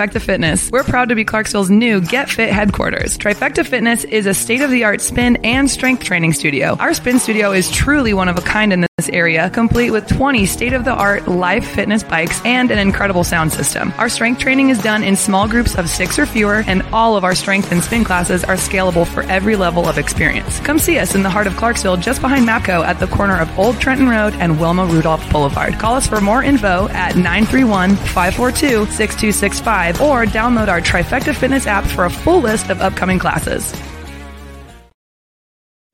Trifecta Fitness. We're proud to be Clarksville's new Get Fit headquarters. Trifecta Fitness is a state of the art spin and strength training studio. Our spin studio is truly one of a kind in this area, complete with 20 state of the art live fitness bikes and an incredible sound system. Our strength training is done in small groups of six or fewer, and all of our strength and spin classes are scalable for every level of experience. Come see us in the heart of Clarksville, just behind MAPCO at the corner of Old Trenton Road and Wilma Rudolph Boulevard. Call us for more info at 931 542 6265 or download our Trifecta Fitness app for a full list of upcoming classes.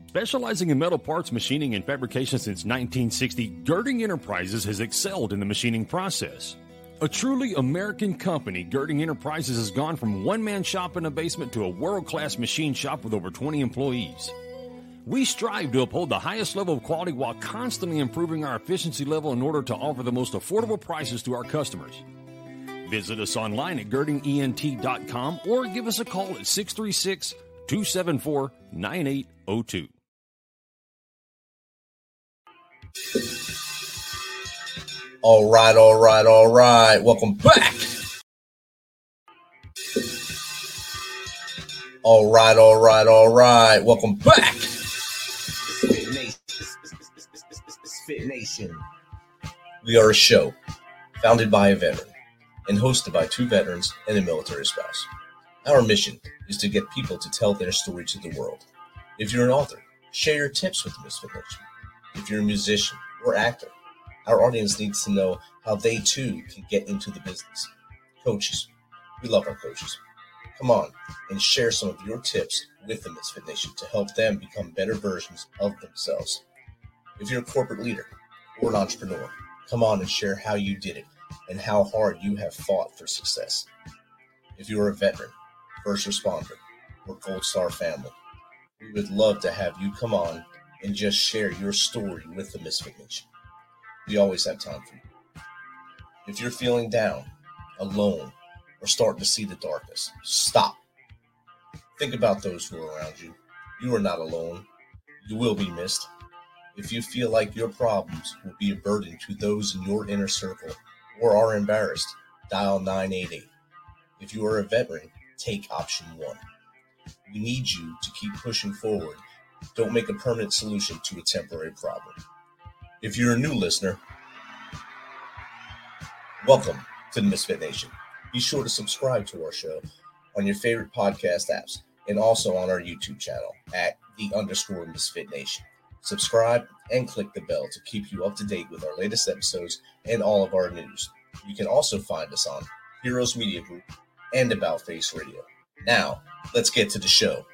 Specializing in metal parts machining and fabrication since 1960, Girding Enterprises has excelled in the machining process. A truly American company, Girding Enterprises has gone from one man shop in a basement to a world class machine shop with over 20 employees. We strive to uphold the highest level of quality while constantly improving our efficiency level in order to offer the most affordable prices to our customers. Visit us online at girdingent.com or give us a call at 636 274 9802. All right, all right, all right. Welcome back. All right, all right, all right. Welcome back. Spit Nation. Spit Nation. We are a show founded by a veteran and hosted by two veterans and a military spouse. Our mission is to get people to tell their story to the world. If you're an author, share your tips with the Misfit Nation. If you're a musician or actor, our audience needs to know how they too can get into the business. Coaches, we love our coaches. Come on and share some of your tips with the Misfit Nation to help them become better versions of themselves. If you're a corporate leader or an entrepreneur, come on and share how you did it and how hard you have fought for success. If you're a veteran, first responder, or Gold Star family, we would love to have you come on and just share your story with the Misfit Nation. We always have time for you. If you're feeling down, alone, or starting to see the darkness, stop. Think about those who are around you. You are not alone. You will be missed. If you feel like your problems will be a burden to those in your inner circle or are embarrassed, dial 988. If you are a veteran, take option one. We need you to keep pushing forward. Don't make a permanent solution to a temporary problem. If you're a new listener, welcome to the Misfit Nation. Be sure to subscribe to our show on your favorite podcast apps and also on our YouTube channel at the underscore Misfit Nation. Subscribe and click the bell to keep you up to date with our latest episodes and all of our news. You can also find us on Heroes Media Group and About Face Radio. Now, let's get to the show.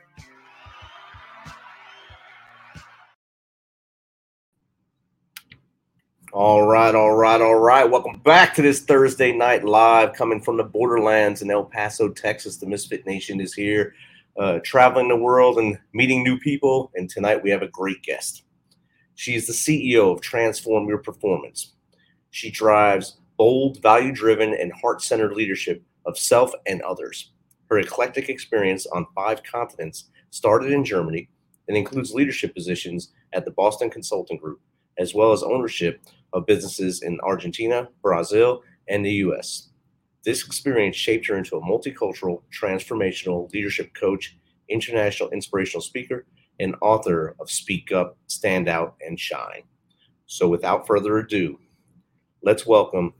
All right, all right, all right. Welcome back to this Thursday night live coming from the borderlands in El Paso, Texas. The Misfit Nation is here, uh, traveling the world and meeting new people. And tonight we have a great guest. She is the CEO of Transform Your Performance. She drives bold, value driven, and heart centered leadership of self and others. Her eclectic experience on five continents started in Germany and includes leadership positions at the Boston Consulting Group, as well as ownership of businesses in Argentina, Brazil, and the US. This experience shaped her into a multicultural, transformational leadership coach, international inspirational speaker, and author of Speak Up, Stand Out, and Shine. So, without further ado, let's welcome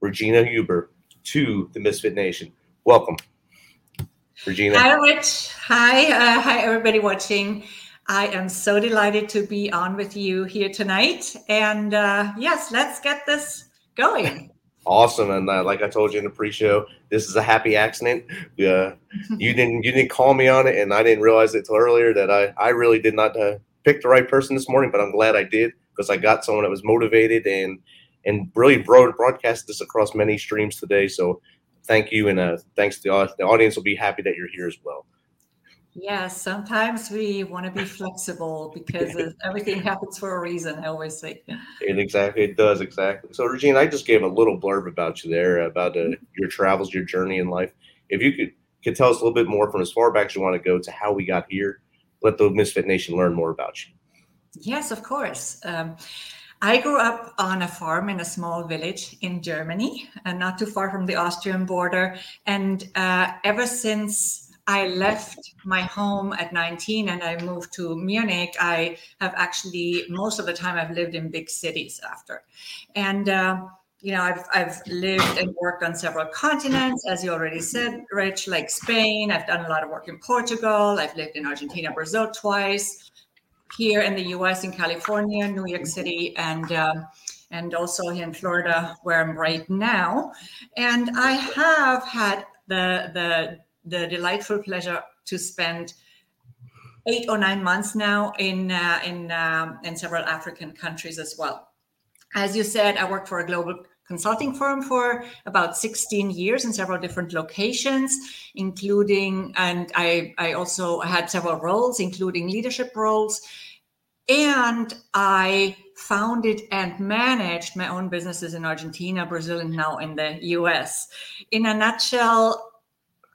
Regina Huber to the Misfit Nation. Welcome, Regina. Hi, Rich. Hi. Uh, hi, everybody watching. I am so delighted to be on with you here tonight. And uh, yes, let's get this going. Awesome, and uh, like I told you in the pre-show, this is a happy accident. Uh, you didn't you didn't call me on it, and I didn't realize it till earlier that I I really did not uh, pick the right person this morning, but I'm glad I did because I got someone that was motivated and and really broad, broadcast this across many streams today. So thank you, and uh, thanks to the, the audience. Will be happy that you're here as well. Yes, sometimes we want to be flexible because everything happens for a reason. I always say. It exactly it does exactly. So, Regina, I just gave a little blurb about you there, about uh, your travels, your journey in life. If you could could tell us a little bit more from as far back as you want to go to how we got here, let the Misfit Nation learn more about you. Yes, of course. Um, I grew up on a farm in a small village in Germany, and not too far from the Austrian border. And uh, ever since I left my home at 19 and I moved to Munich, I have actually most of the time I've lived in big cities after, and. Uh, you know, I've, I've lived and worked on several continents, as you already said, Rich, like Spain. I've done a lot of work in Portugal. I've lived in Argentina, Brazil twice here in the U.S. in California, New York City, and um, and also here in Florida, where I'm right now. And I have had the the the delightful pleasure to spend eight or nine months now in uh, in um, in several African countries as well. As you said, I worked for a global consulting firm for about 16 years in several different locations, including, and I, I also had several roles, including leadership roles. And I founded and managed my own businesses in Argentina, Brazil, and now in the US. In a nutshell,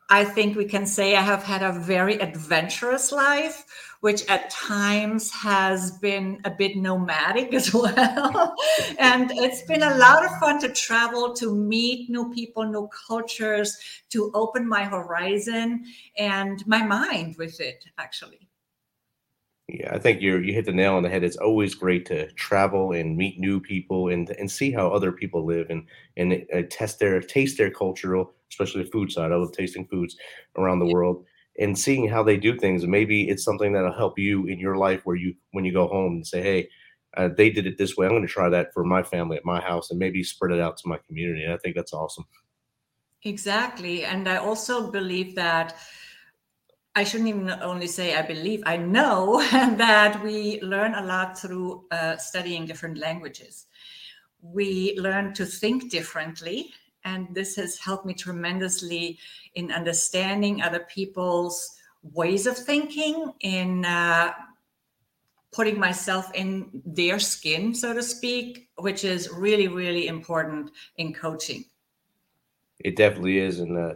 I think we can say I have had a very adventurous life which at times has been a bit nomadic as well. and it's been a lot of fun to travel, to meet new people, new cultures, to open my horizon and my mind with it, actually. Yeah, I think you you hit the nail on the head. It's always great to travel and meet new people and and see how other people live and and uh, test their taste their cultural, especially the food side. I love tasting foods around the world and seeing how they do things. And maybe it's something that'll help you in your life where you, when you go home and say, Hey, uh, they did it this way. I'm going to try that for my family at my house and maybe spread it out to my community. And I think that's awesome. Exactly. And I also believe that I shouldn't even only say I believe, I know that we learn a lot through uh, studying different languages. We learn to think differently and this has helped me tremendously in understanding other people's ways of thinking in uh, putting myself in their skin so to speak which is really really important in coaching it definitely is and uh,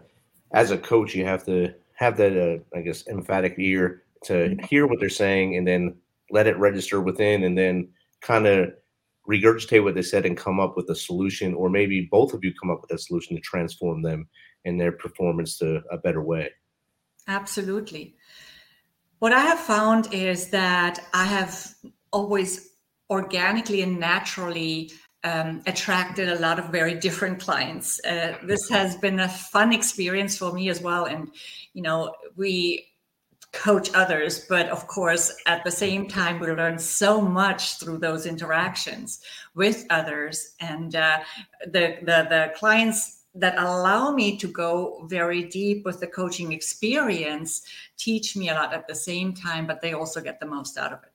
as a coach you have to have that uh, i guess emphatic ear to mm-hmm. hear what they're saying and then let it register within and then kind of regurgitate what they said and come up with a solution, or maybe both of you come up with a solution to transform them and their performance to a better way. Absolutely. What I have found is that I have always organically and naturally um, attracted a lot of very different clients. Uh, this has been a fun experience for me as well. And, you know, we coach others but of course at the same time we learn so much through those interactions with others. And uh, the, the the clients that allow me to go very deep with the coaching experience teach me a lot at the same time but they also get the most out of it.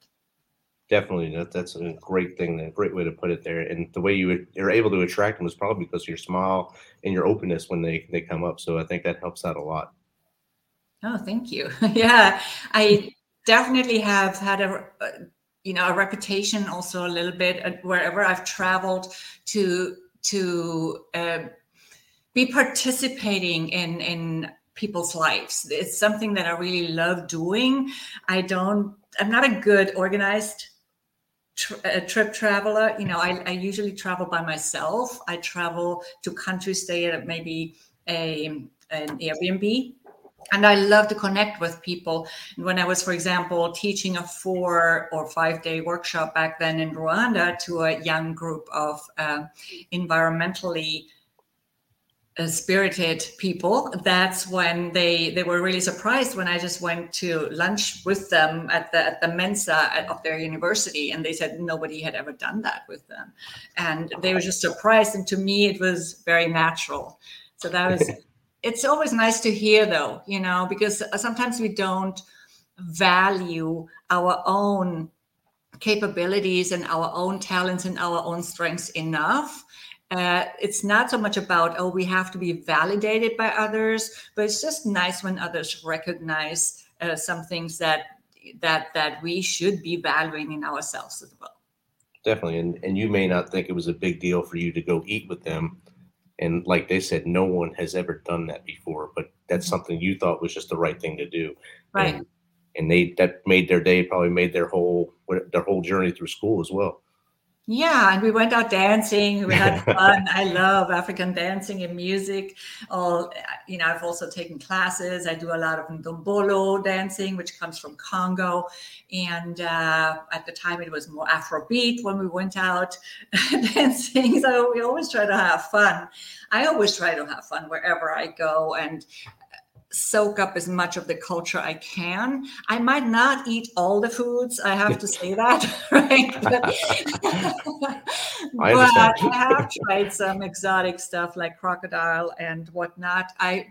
Definitely. That, that's a great thing a great way to put it there. And the way you are able to attract them is probably because your smile and your openness when they they come up. So i think that helps out a lot Oh, thank you. yeah, I definitely have had a, you know, a reputation also a little bit uh, wherever I've traveled to to uh, be participating in in people's lives. It's something that I really love doing. I don't. I'm not a good organized a trip traveler you know I, I, usually travel by myself i travel to countries stay at maybe a an airbnb and I love to connect with people. And When I was, for example, teaching a four or five day workshop back then in Rwanda to a young group of uh, environmentally uh, spirited people, that's when they they were really surprised when I just went to lunch with them at the at the Mensa at, of their university, and they said nobody had ever done that with them, and they were just surprised. And to me, it was very natural. So that was it's always nice to hear though you know because sometimes we don't value our own capabilities and our own talents and our own strengths enough. Uh, it's not so much about oh we have to be validated by others but it's just nice when others recognize uh, some things that that that we should be valuing in ourselves as well. Definitely and, and you may not think it was a big deal for you to go eat with them and like they said, no one has ever done that before, but that's mm-hmm. something you thought was just the right thing to do. Right. And, and they that made their day, probably made their whole their whole journey through school as well. Yeah, and we went out dancing. We had fun. I love African dancing and music. All you know, I've also taken classes. I do a lot of ndombolo dancing, which comes from Congo. And uh, at the time, it was more Afrobeat when we went out dancing. So we always try to have fun. I always try to have fun wherever I go. And soak up as much of the culture I can. I might not eat all the foods. I have to say that, right? But, I, but I have tried some exotic stuff like crocodile and whatnot. I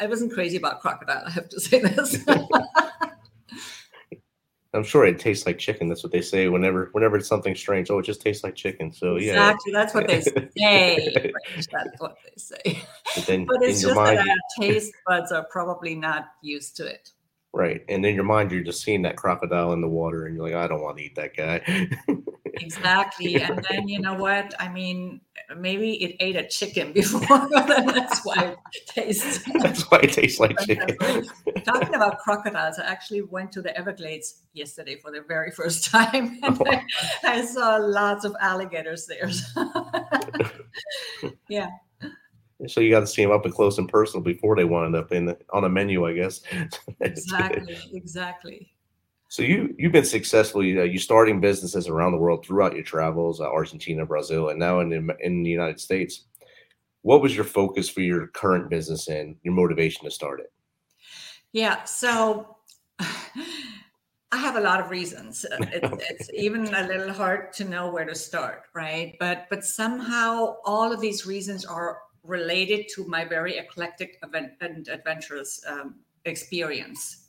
I wasn't crazy about crocodile. I have to say this. I'm sure it tastes like chicken. That's what they say whenever whenever it's something strange. Oh, it just tastes like chicken. So yeah, exactly. That's what they say. That's what they say. But, then but it's just mind, that our taste buds are probably not used to it. Right, and in your mind, you're just seeing that crocodile in the water, and you're like, I don't want to eat that guy. exactly, and then you know what? I mean, maybe it ate a chicken before. that's why it tastes. That's why it tastes like chicken. Talking about crocodiles, I actually went to the Everglades yesterday for the very first time, and oh. I, I, saw lots of alligators there. yeah. So you got to see them up and close and personal before they wind up in the, on a menu, I guess. exactly. Exactly. So you you've been successfully uh, you starting businesses around the world throughout your travels, uh, Argentina, Brazil, and now in in the United States. What was your focus for your current business and your motivation to start it? Yeah, so I have a lot of reasons. Uh, it's, it's even a little hard to know where to start, right? But but somehow all of these reasons are related to my very eclectic event and adventurous um, experience.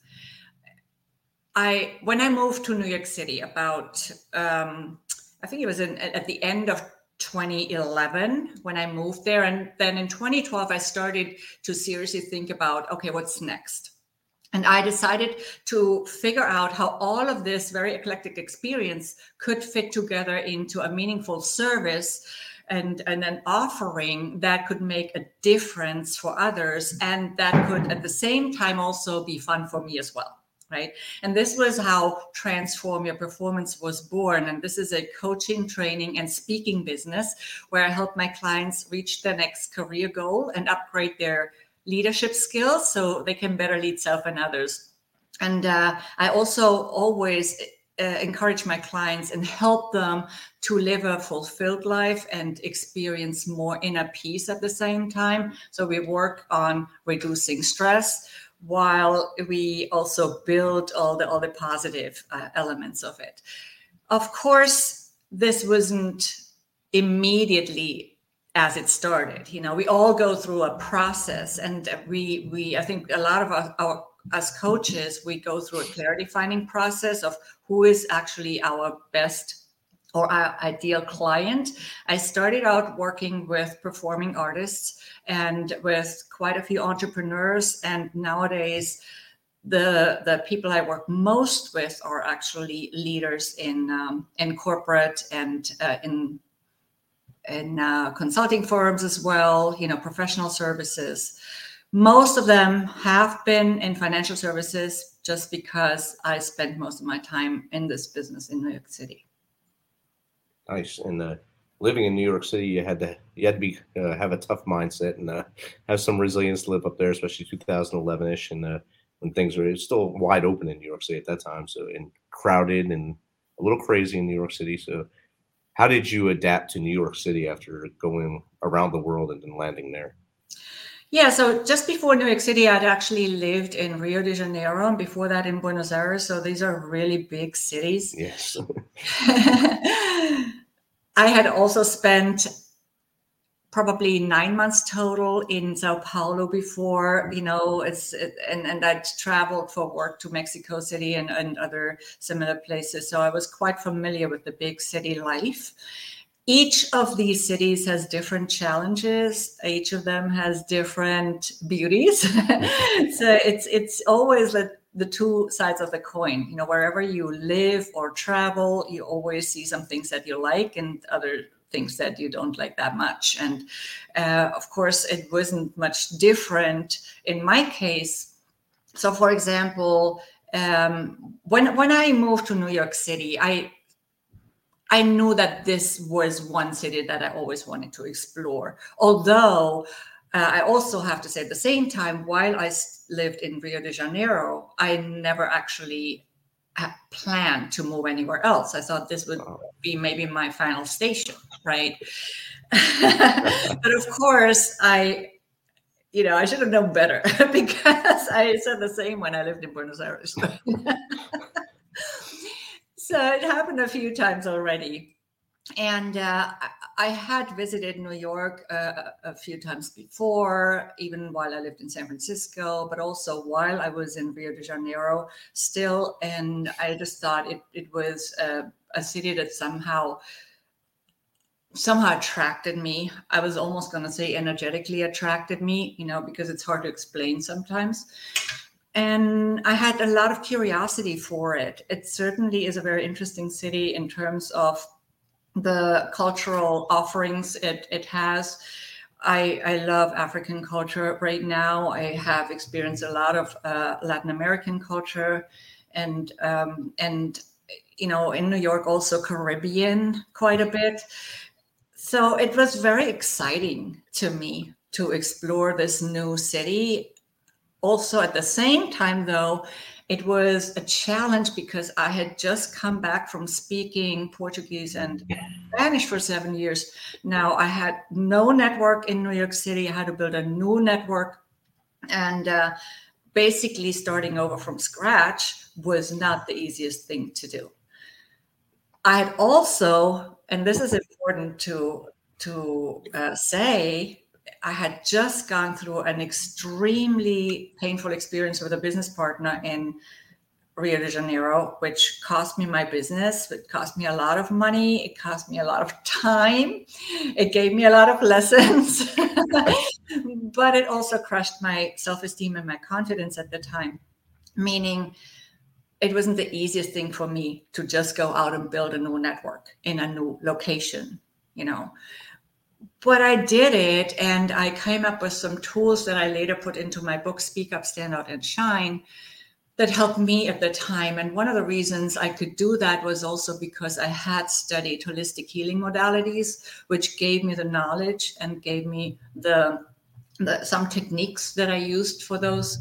I when I moved to New York City about um, I think it was in, at the end of 2011 when I moved there, and then in 2012 I started to seriously think about okay, what's next. And I decided to figure out how all of this very eclectic experience could fit together into a meaningful service and, and an offering that could make a difference for others and that could at the same time also be fun for me as well right? And this was how Transform Your Performance was born. And this is a coaching, training, and speaking business where I help my clients reach their next career goal and upgrade their leadership skills so they can better lead self and others. And uh, I also always uh, encourage my clients and help them to live a fulfilled life and experience more inner peace at the same time. So we work on reducing stress while we also build all the all the positive uh, elements of it. Of course, this wasn't immediately as it started. You know, we all go through a process, and we we I think a lot of our, our as coaches we go through a clarity finding process of who is actually our best or our ideal client. I started out working with performing artists and with quite a few entrepreneurs. And nowadays, the the people I work most with are actually leaders in um, in corporate and uh, in in uh, consulting firms as well. You know, professional services. Most of them have been in financial services just because I spent most of my time in this business in New York City. Nice. And uh, living in New York City, you had to you had to be uh, have a tough mindset and uh, have some resilience to live up there, especially 2011 ish, and uh, when things were still wide open in New York City at that time. So and crowded and a little crazy in New York City. So how did you adapt to New York City after going around the world and then landing there? Yeah, so just before New York City, I'd actually lived in Rio de Janeiro, and before that in Buenos Aires. So these are really big cities. Yes. I had also spent probably nine months total in Sao Paulo before, you know, it's and and I'd traveled for work to Mexico City and, and other similar places. So I was quite familiar with the big city life each of these cities has different challenges. Each of them has different beauties. So it's it's always the, the two sides of the coin. You know wherever you live or travel you always see some things that you like and other things that you don't like that much. And uh, of course it wasn't much different in my case. So for example um, when when i moved to new york city i I knew that this was one city that I always wanted to explore. Although uh, I also have to say, at the same time, while I lived in Rio de Janeiro, I never actually planned to move anywhere else. I thought this would be maybe my final station, right? but of course, I, you know, I should have known better because I said the same when I lived in Buenos Aires. so it happened a few times already. And uh, I had visited New York uh, a few times before, even while I lived in San Francisco, but also while I was in Rio de Janeiro still. And I just thought it, it was a, a city that somehow somehow attracted me. I was almost going to say energetically attracted me, you know, because it's hard to explain sometimes. And I had a lot of curiosity for it. It certainly is a very interesting city in terms of the cultural offerings it, it has. I, I love African culture right now. I have experienced a lot of uh, Latin American culture and um, and you know in New York also Caribbean quite a bit. So it was very exciting to me to explore this new city. Also, at the same time, though, it was a challenge because I had just come back from speaking Portuguese and Spanish for seven years. Now I had no network in New York City. I had to build a new network. And uh, basically, starting over from scratch was not the easiest thing to do. I had also and this is important to to uh, say i had just gone through an extremely painful experience with a business partner in rio de janeiro which cost me my business it cost me a lot of money it cost me a lot of time it gave me a lot of lessons but it also crushed my self-esteem and my confidence at the time meaning it wasn't the easiest thing for me to just go out and build a new network in a new location, you know. But I did it and I came up with some tools that I later put into my book, Speak Up, Stand Out, and Shine, that helped me at the time. And one of the reasons I could do that was also because I had studied holistic healing modalities, which gave me the knowledge and gave me the, the some techniques that I used for those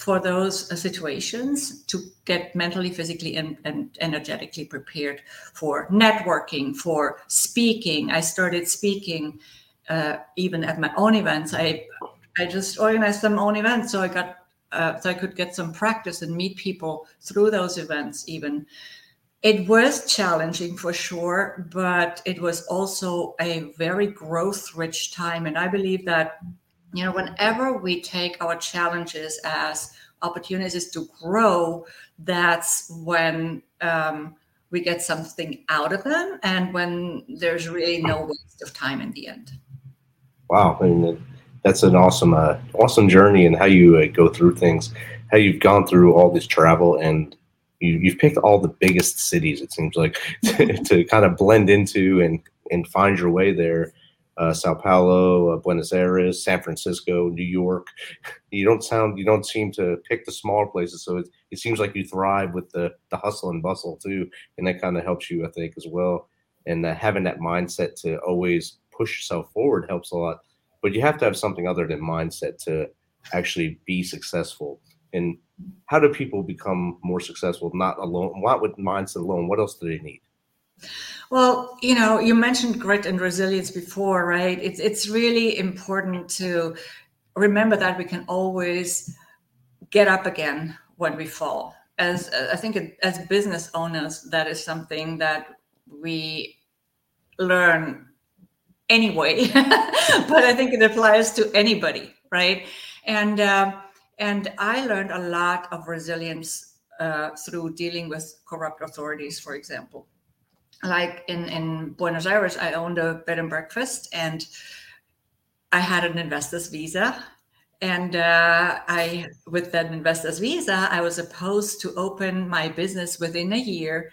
for those uh, situations to get mentally, physically, and, and, energetically prepared for networking, for speaking. I started speaking uh, even at my own events. I I just organized some own events so I got uh, so I could get some practice and meet people through those events. Even it was challenging for sure, but it was also a very growth rich time, and I believe that you know whenever we take our challenges as opportunities to grow that's when um, we get something out of them and when there's really no waste of time in the end. Wow I mean, that's an awesome uh, awesome journey and how you uh, go through things how you've gone through all this travel and you, you've picked all the biggest cities it seems like to, to kind of blend into and and find your way there uh, Sao Paulo, uh, Buenos Aires, San Francisco, New York. You don't sound, you don't seem to pick the smaller places. So it, it seems like you thrive with the the hustle and bustle too, and that kind of helps you, I think, as well. And uh, having that mindset to always push yourself forward helps a lot. But you have to have something other than mindset to actually be successful. And how do people become more successful? Not alone. Not with mindset alone. What else do they need? Well, you know, you mentioned grit and resilience before, right? It's it's really important to remember that we can always get up again when we fall. As I think as business owners, that is something that we learn anyway, but I think it applies to anybody, right? And uh, and I learned a lot of resilience uh, through dealing with corrupt authorities, for example like in in Buenos Aires, I owned a bed and breakfast, and I had an investor's visa. And uh, I, with that investor's visa, I was supposed to open my business within a year.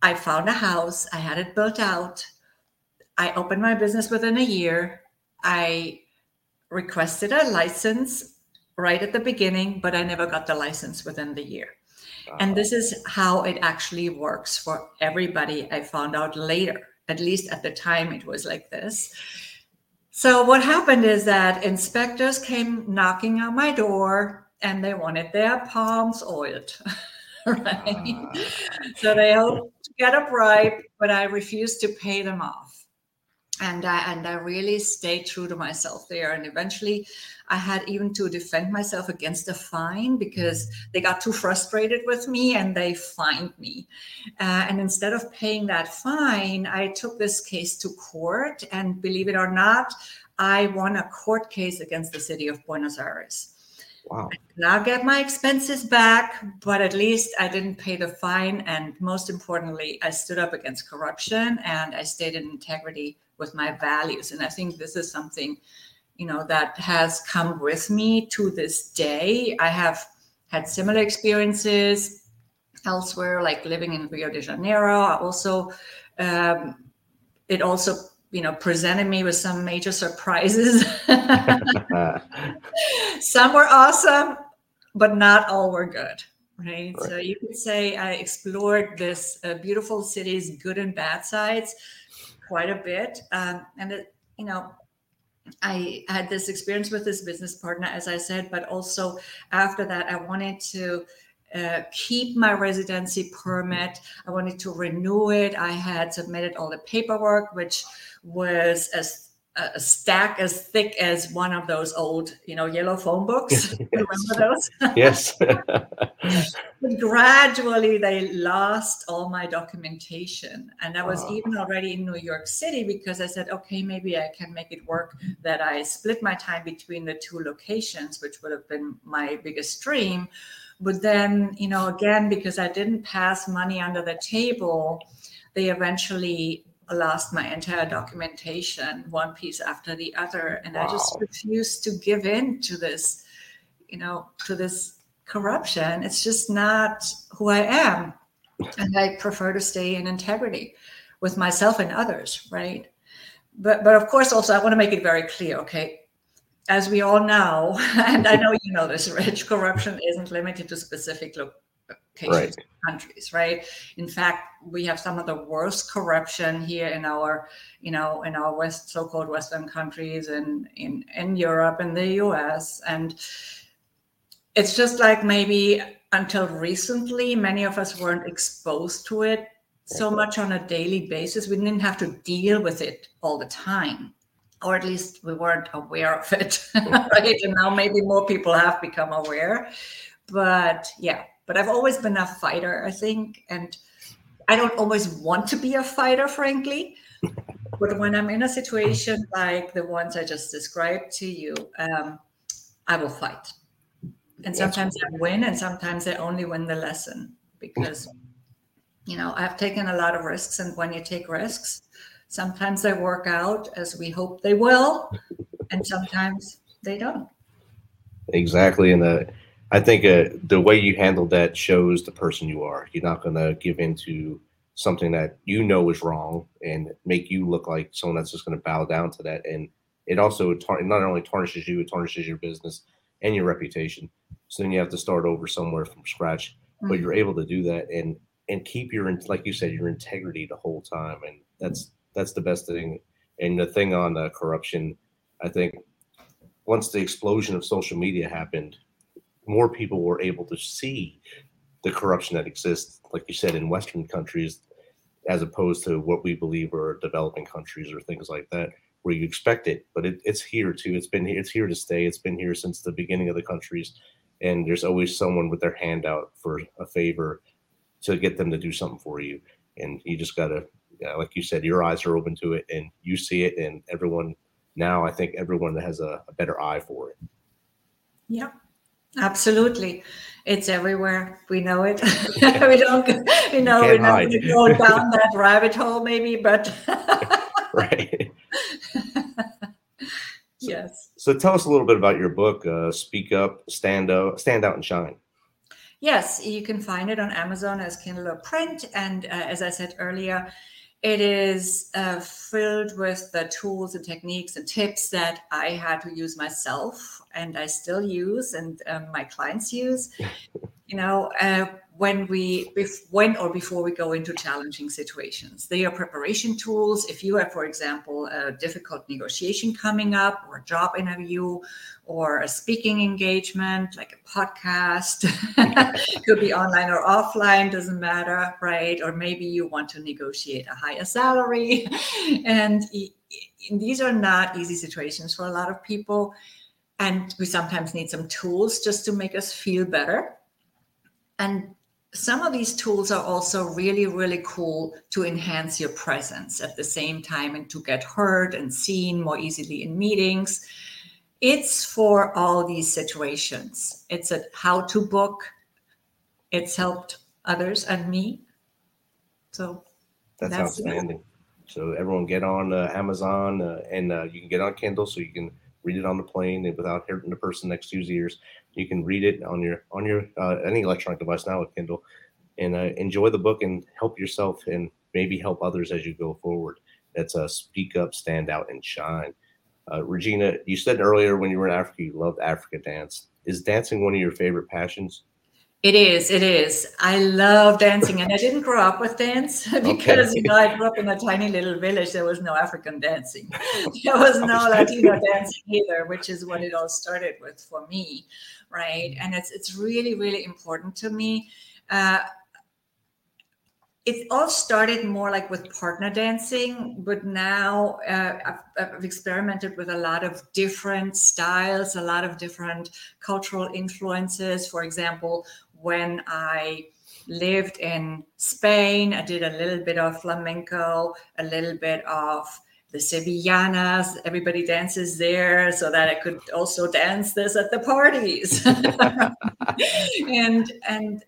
I found a house, I had it built out. I opened my business within a year. I requested a license right at the beginning, but I never got the license within the year. And this is how it actually works for everybody. I found out later, at least at the time, it was like this. So, what happened is that inspectors came knocking on my door and they wanted their palms oiled. right? Ah. So, they hoped to get a bribe, but I refused to pay them off and I, and I really stayed true to myself there. And eventually, I had even to defend myself against a fine because they got too frustrated with me and they fined me. Uh, and instead of paying that fine, I took this case to court. And believe it or not, I won a court case against the city of Buenos Aires. Wow. Now get my expenses back, but at least I didn't pay the fine. And most importantly, I stood up against corruption and I stayed in integrity with my values. And I think this is something, you know, that has come with me to this day. I have had similar experiences elsewhere, like living in Rio de Janeiro. I also, um, it also, you know, presented me with some major surprises. some were awesome, but not all were good. Right? right. So you could say I explored this uh, beautiful city's good and bad sides quite a bit. Um, and it, you know, I had this experience with this business partner, as I said, but also after that, I wanted to uh, keep my residency permit. I wanted to renew it. I had submitted all the paperwork, which was as a stack as thick as one of those old, you know, yellow phone books. Remember those? yes. but gradually, they lost all my documentation, and I was ah. even already in New York City because I said, okay, maybe I can make it work. That I split my time between the two locations, which would have been my biggest dream. But then, you know, again, because I didn't pass money under the table, they eventually lost my entire documentation one piece after the other and wow. i just refused to give in to this you know to this corruption. It's just not who i am and i prefer to stay in integrity with myself and others right? But but of course also i want to make it very clear okay? As we all know and i know you know this rich corruption isn't limited to specific lo- right. countries, right? In fact, we have some of the worst corruption here in our, you know, in our West so-called Western countries and in, in Europe and the US. And it's just like maybe until recently, many of us weren't exposed to it so much on a daily basis. We didn't have to deal with it all the time. Or at least we weren't aware of it, right? And now maybe more people have become aware. But yeah, but I've always been a fighter, I think. And I don't always want to be a fighter, frankly. but when I'm in a situation like the ones I just described to you, um, I will fight. And sometimes I win, and sometimes I only win the lesson because, you know, I've taken a lot of risks. And when you take risks, sometimes they work out as we hope they will, and sometimes they don't. Exactly. And the I think uh, the way you handled that shows the person you are. You're not going to give in to something that you know is wrong and make you look like someone that's just going to bow down to that. And it also tar- not only tarnishes you, it tarnishes your business and your reputation. So then you have to start over somewhere from scratch. Mm-hmm. But you're able to do that and and keep your like you said your integrity the whole time. And that's that's the best thing. And the thing on the corruption, I think once the explosion of social media happened, more people were able to see the corruption that exists, like you said, in Western countries, as opposed to what we believe are developing countries or things like that, where you expect it. But it, it's here too. It's been. It's here to stay. It's been here since the beginning of the countries, and there's always someone with their hand out for a favor to get them to do something for you. And you just gotta, yeah, like you said, your eyes are open to it, and you see it, and everyone now, I think everyone has a, a better eye for it. Yep. Absolutely. It's everywhere. We know it. we don't, you know, we're not going to go down that rabbit hole maybe, but. right. yes. So tell us a little bit about your book, uh, Speak Up, Stand Out, Stand Out and Shine. Yes, you can find it on Amazon as Kindle or print. And uh, as I said earlier, it is uh, filled with the tools and techniques and tips that I had to use myself and I still use and um, my clients use. you know, uh, when we when or before we go into challenging situations they are preparation tools if you have for example a difficult negotiation coming up or a job interview or a speaking engagement like a podcast could be online or offline doesn't matter right? Or maybe you want to negotiate a higher salary. And these are not easy situations for a lot of people. And we sometimes need some tools just to make us feel better. And some of these tools are also really, really cool to enhance your presence at the same time and to get heard and seen more easily in meetings. It's for all these situations. It's a how to book. It's helped others and me. So that's, that's outstanding. It. So everyone get on uh, Amazon uh, and uh, you can get on Kindle so you can read it on the plane and without hurting the person next to you's ears. You can read it on your on your uh, any electronic device now with Kindle, and uh, enjoy the book and help yourself and maybe help others as you go forward. That's a uh, speak up, stand out, and shine. Uh, Regina, you said earlier when you were in Africa you loved Africa dance. Is dancing one of your favorite passions? It is. It is. I love dancing, and I didn't grow up with dance because okay. you know I grew up in a tiny little village. There was no African dancing. There was no Latino dancing either, which is what it all started with for me, right? And it's it's really really important to me. Uh, it all started more like with partner dancing, but now uh, I've, I've, experimented with a lot of different styles, a lot of different cultural influences. For example, when I lived in Spain, I did a little bit of flamenco, a little bit of the Sevillanas. Everybody dances there, so that I could also dance this at the parties. and and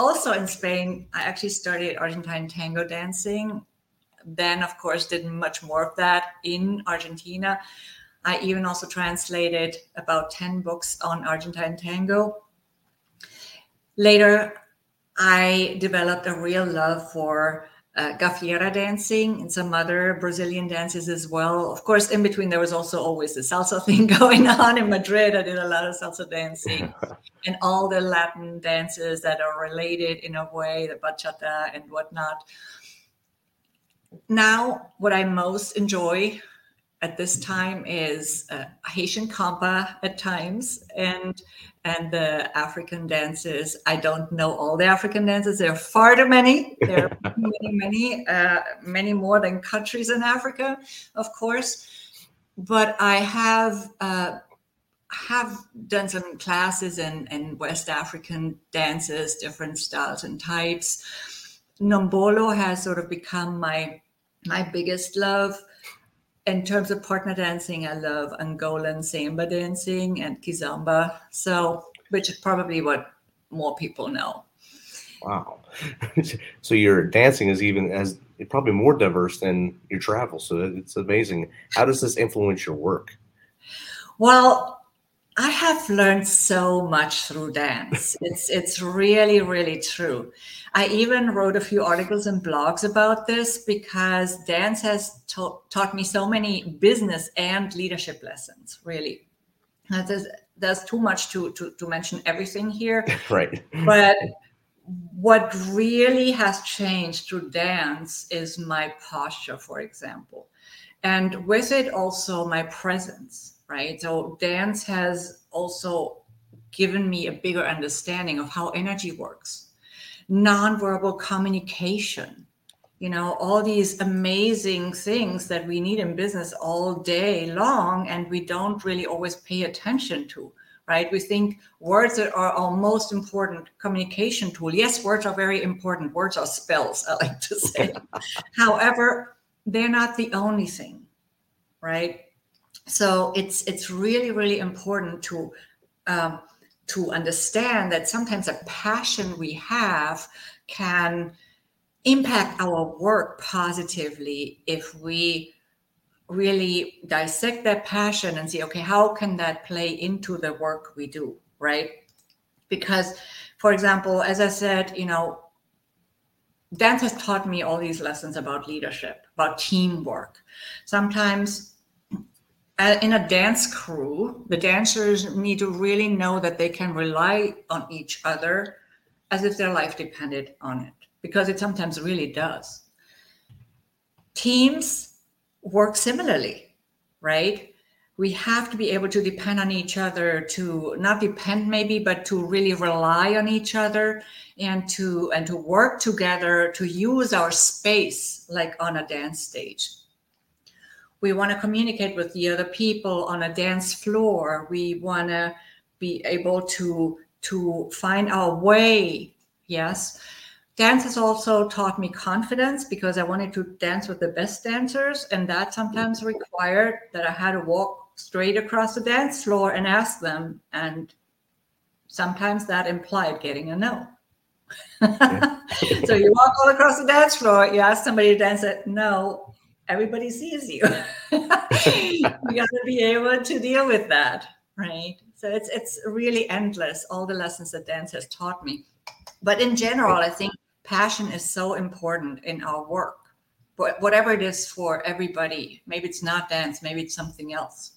also in Spain, I actually studied Argentine tango dancing. Then, of course, did much more of that in Argentina. I even also translated about 10 books on Argentine tango. Later, I developed a real love for uh, gafieira dancing and some other Brazilian dances as well. Of course, in between, there was also always the salsa thing going on in Madrid. I did a lot of salsa dancing and all the Latin dances that are related in a way, the bachata and whatnot. Now, what I most enjoy at this time is uh, Haitian compa at times and and the African dances. I don't know all the African dances. There are far too many. There are many, many, uh, many more than countries in Africa, of course. But I have uh, have done some classes in, in West African dances, different styles and types. Ndombolo has sort of become my my biggest love in terms of partner dancing, I love Angolan semba dancing and kizomba. So, which is probably what more people know. Wow. so your dancing is even as probably more diverse than your travel. So it's amazing. How does this influence your work? Well, I have learned so much through dance. It's it's really really true. I even wrote a few articles and blogs about this because dance has ta- taught me so many business and leadership lessons. Really, there's, there's too much to, to to mention everything here. right. But what really has changed through dance is my posture, for example, and with it also my presence right? So dance has also given me a bigger understanding of how energy works, nonverbal communication, you know, all these amazing things that we need in business all day long, and we don't really always pay attention to. Right? We think words are our most important communication tool. Yes, words are very important. Words are spells, I like to say. However, they're not the only thing, right? So it's it's really really important to um, to understand that sometimes a passion we have can impact our work positively if we really dissect that passion and see okay how can that play into the work we do right? Because for example as i said you know dance has taught me all these lessons about leadership about teamwork. Sometimes in a dance crew, the dancers need to really know that they can rely on each other as if their life depended on it, because it sometimes really does. Teams work similarly, right? We have to be able to depend on each other, to not depend maybe, but to really rely on each other and to and to work together to use our space like on a dance stage we want to communicate with the other people on a dance floor. We want to be able to to find our way yes. Dance has also taught me confidence because i wanted to dance with the best dancers and that sometimes mm. required that i had to walk straight across the dance floor and ask them and sometimes that implied getting a no. So you walk all across the dance floor you ask somebody to dance it no everybody sees you. You got to be able to deal with that right? So it's it's really endless all the lessons that dance has taught me. But in general i think passion is so important in our work. But whatever it is for everybody maybe it's not dance maybe it's something else.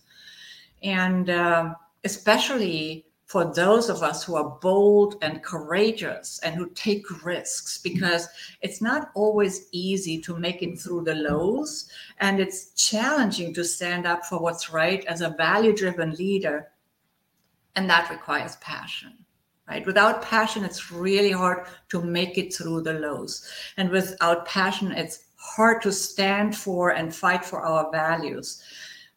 And um, especially for those of us who are bold and courageous and who take risks because it's not always easy to make it through the lows and it's challenging to stand up for what's right as a value driven leader and that requires passion right? Without passion it's really hard to make it through the lows and without passion it's hard to stand for and fight for our values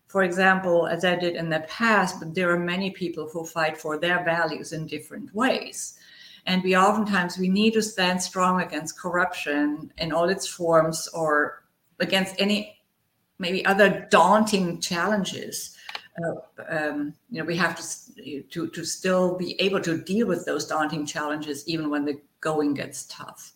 for example, as I did in the past, but there are many people who fight for their values in different ways. And we oftentimes we need to stand strong against corruption in all its forms or against any maybe other daunting challenges. Uh, um, you know, we have to, to to still be able to deal with those daunting challenges even when the going gets tough.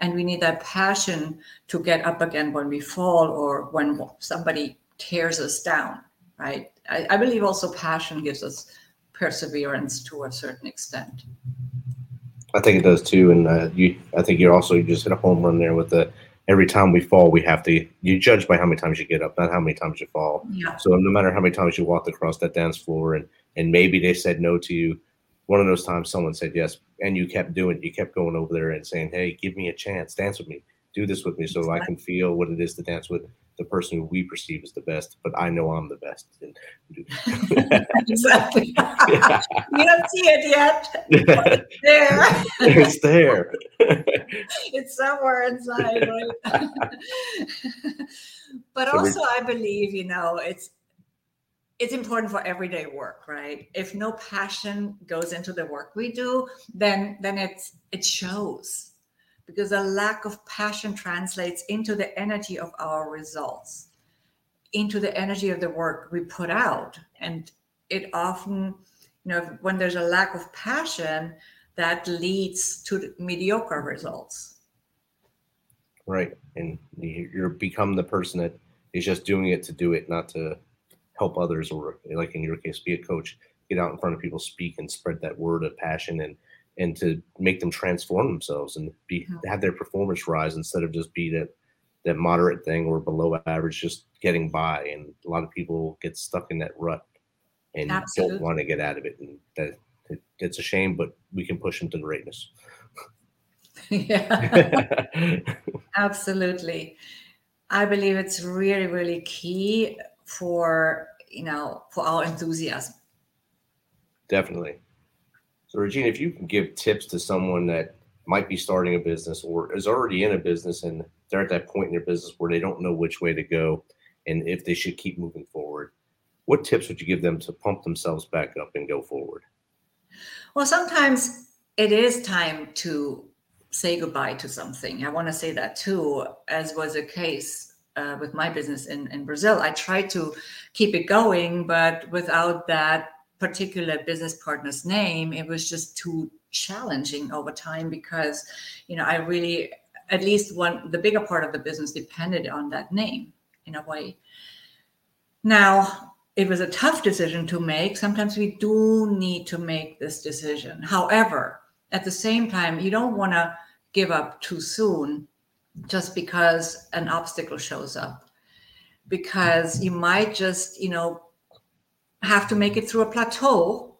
And we need that passion to get up again when we fall or when somebody tears us down, right? I, I believe also passion gives us perseverance to a certain extent. I think it does too, and uh, you. I think you're also you just hit a home run there with the every time we fall, we have to you judge by how many times you get up, not how many times you fall. Yeah. So no matter how many times you walked across that dance floor, and and maybe they said no to you, one of those times someone said yes, and you kept doing it. You kept going over there and saying, "Hey, give me a chance, dance with me, do this with me, so I can feel what it is to dance with the person who we perceive as the best, but I know I'm the best. exactly. Yeah. You don't see it yet. It's there. it's there. it's somewhere inside, right? but so also, I believe you know it's it's important for everyday work, right? If no passion goes into the work we do, then then it's it shows because a lack of passion translates into the energy of our results, into the energy of the work we put out. And it often, you know, when there's a lack of passion, that leads to mediocre results. Right. And you become the person that is just doing it to do it, not to help others, or like in your case, be a coach, get out in front of people, speak, and spread that word of passion and and to make them transform themselves and be have their performance rise instead of just be that that moderate thing or below average, just getting by. And a lot of people get stuck in that rut and Absolutely. don't want to get out of it. And that it, it's a shame, but we can push them to greatness. yeah, absolutely. I believe it's really, really key for you know for our enthusiasm. Definitely. So, Regina, if you can give tips to someone that might be starting a business or is already in a business and they're at that point in their business where they don't know which way to go and if they should keep moving forward, what tips would you give them to pump themselves back up and go forward? Well, sometimes it is time to say goodbye to something. I want to say that too, as was the case uh, with my business in, in Brazil. I tried to keep it going, but without that particular business partner's name, it was just too challenging over time because, you know, I really, at least one, the bigger part of the business depended on that name in a way. Now, it was a tough decision to make. Sometimes we do need to make this decision. However, at the same time, you don't want to give up too soon just because an obstacle shows up because you might just you know have to make it through a plateau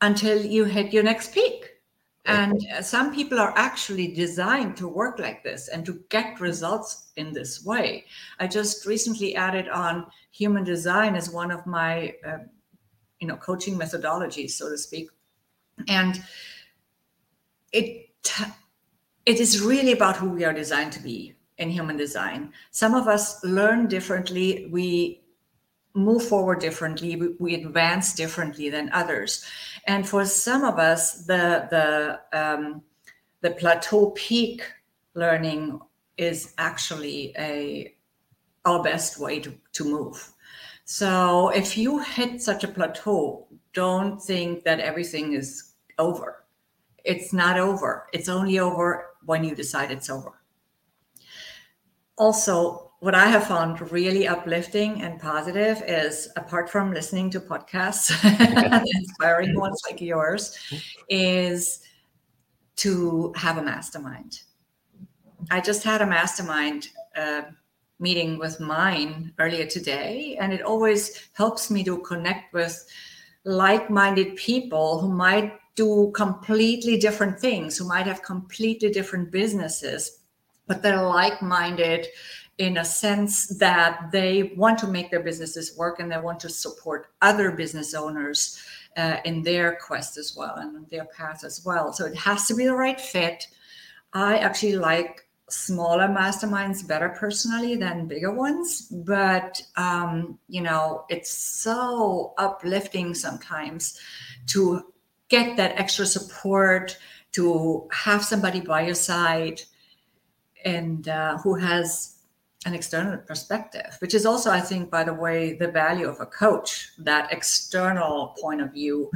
until you hit your next peak. And uh, some people are actually designed to work like this and to get results in this way. I just recently added on human design as one of my, uh, you know, coaching methodologies, so to speak. And it it is really about who we are designed to be in human design. Some of us learn differently. We move forward differently. We, we advance differently than others. And for some of us, the the um, the plateau peak learning is actually a our best way to, to move. So if you hit such a plateau, don't think that everything is over. It's not over. It's only over when you decide it's over. Also, what I have found really uplifting and positive is apart from listening to podcasts, inspiring ones like yours, is to have a mastermind. I just had a mastermind uh, meeting with mine earlier today, and it always helps me to connect with like minded people who might do completely different things, who might have completely different businesses, but they're like minded in a sense that they want to make their businesses work and they want to support other business owners uh, in their quest as well and their path as well. So it has to be the right fit. I actually like smaller masterminds better personally than bigger ones, but um, you know, it's so uplifting sometimes to get that extra support, to have somebody by your side, and uh, who has an external perspective, which is also, I think, by the way, the value of a coach, that external point of view.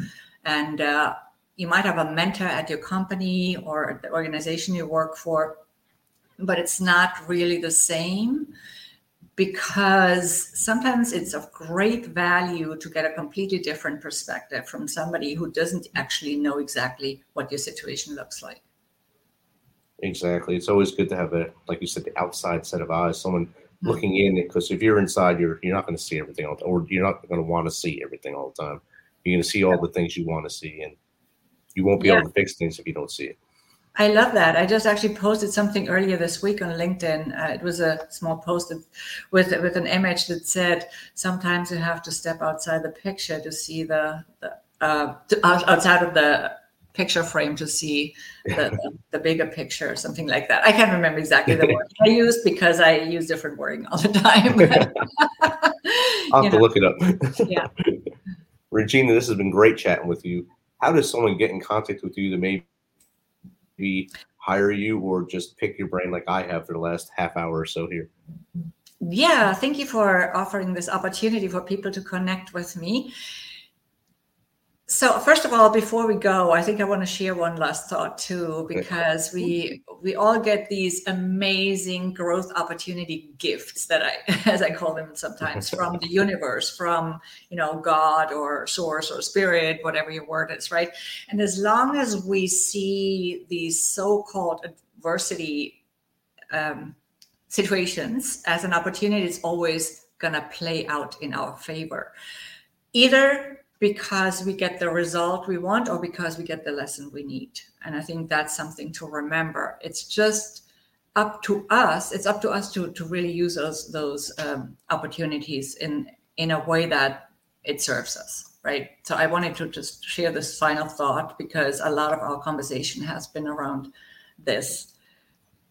And uh, you might have a mentor at your company or the organization you work for, but it's not really the same because sometimes it's of great value to get a completely different perspective from somebody who doesn't actually know exactly what your situation looks like. Exactly. It's always good to have a, like you said, the outside set of eyes, someone mm-hmm. looking in. Because if you're inside, you're you're not going to see everything all, or you're not going to want to see everything all the time. You're going to see all the things you want to see, and you won't be yeah. able to fix things if you don't see it. I love that. I just actually posted something earlier this week on LinkedIn. Uh, it was a small post with with an image that said, "Sometimes you have to step outside the picture to see the, the uh, to, outside of the picture frame to see the, the, bigger picture, something like that." I can't remember exactly the word I used because I use different wording all the time. I'll have to look it up. yeah, Regina, this has been great chatting with you. How does someone get in contact with you to maybe hire you or just pick your brain like I have for the last half hour or so here? Yeah, thank you for offering this opportunity for people to connect with me so first of all before we go i think i want to share one last thought too because we we all get these amazing growth opportunity gifts that i as i call them sometimes from the universe from you know god or source or spirit whatever your word is right? And as long as we see these so-called adversity um, situations as an opportunity it's always going to play out in our favor. Either because we get the result we want or because we get the lesson we need. And I think that's something to remember. It's just up to us. It's up to us to, to really use those those um, opportunities in in a way that it serves us, right? So I wanted to just share this final thought because a lot of our conversation has been around this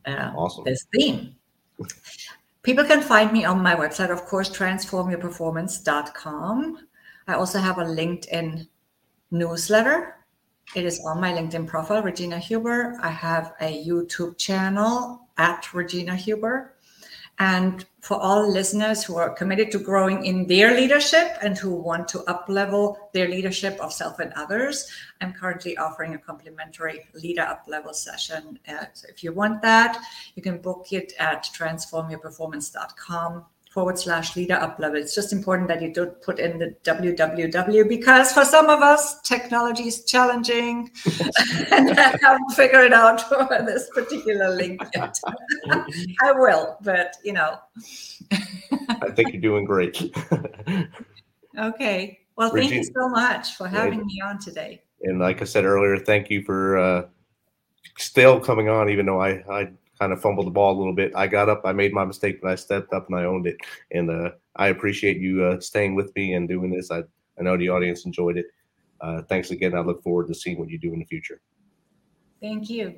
uh, awesome. this theme. People can find me on my website, of course, transformyourperformance.com. I also have a LinkedIn newsletter. It is on my LinkedIn profile, Regina Huber. I have a YouTube channel at Regina Huber. And for all listeners who are committed to growing in their leadership and who want to uplevel their leadership of self and others, I'm currently offering a complimentary leader up level session. Uh, so if you want that, you can book it at transformyourperformance.com forward slash leader up level. It's just important that you don't put in the www because for some of us, technology is challenging and I haven't figured it out for this particular link yet. I will, but you know. I think you're doing great. okay. Well, thank you so much for having me on today. And like I said earlier, thank you for uh, still coming on, even though I, I kind of fumbled the ball a little bit. I got up, I made my mistake, but I stepped up and I owned it. And uh, I appreciate you uh, staying with me and doing this. I, I know the audience enjoyed it. Uh, thanks again. I look forward to seeing what you do in the future. Thank you.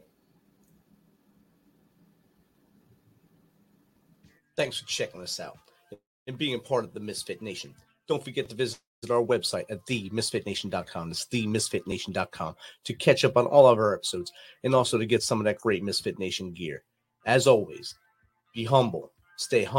Thanks for checking us out and being a part of the Misfit Nation. Don't forget to visit our website at themisfitnation.com. It's themisfitnation.com to catch up on all of our episodes and also to get some of that great Misfit Nation gear. As always, be humble, stay humble.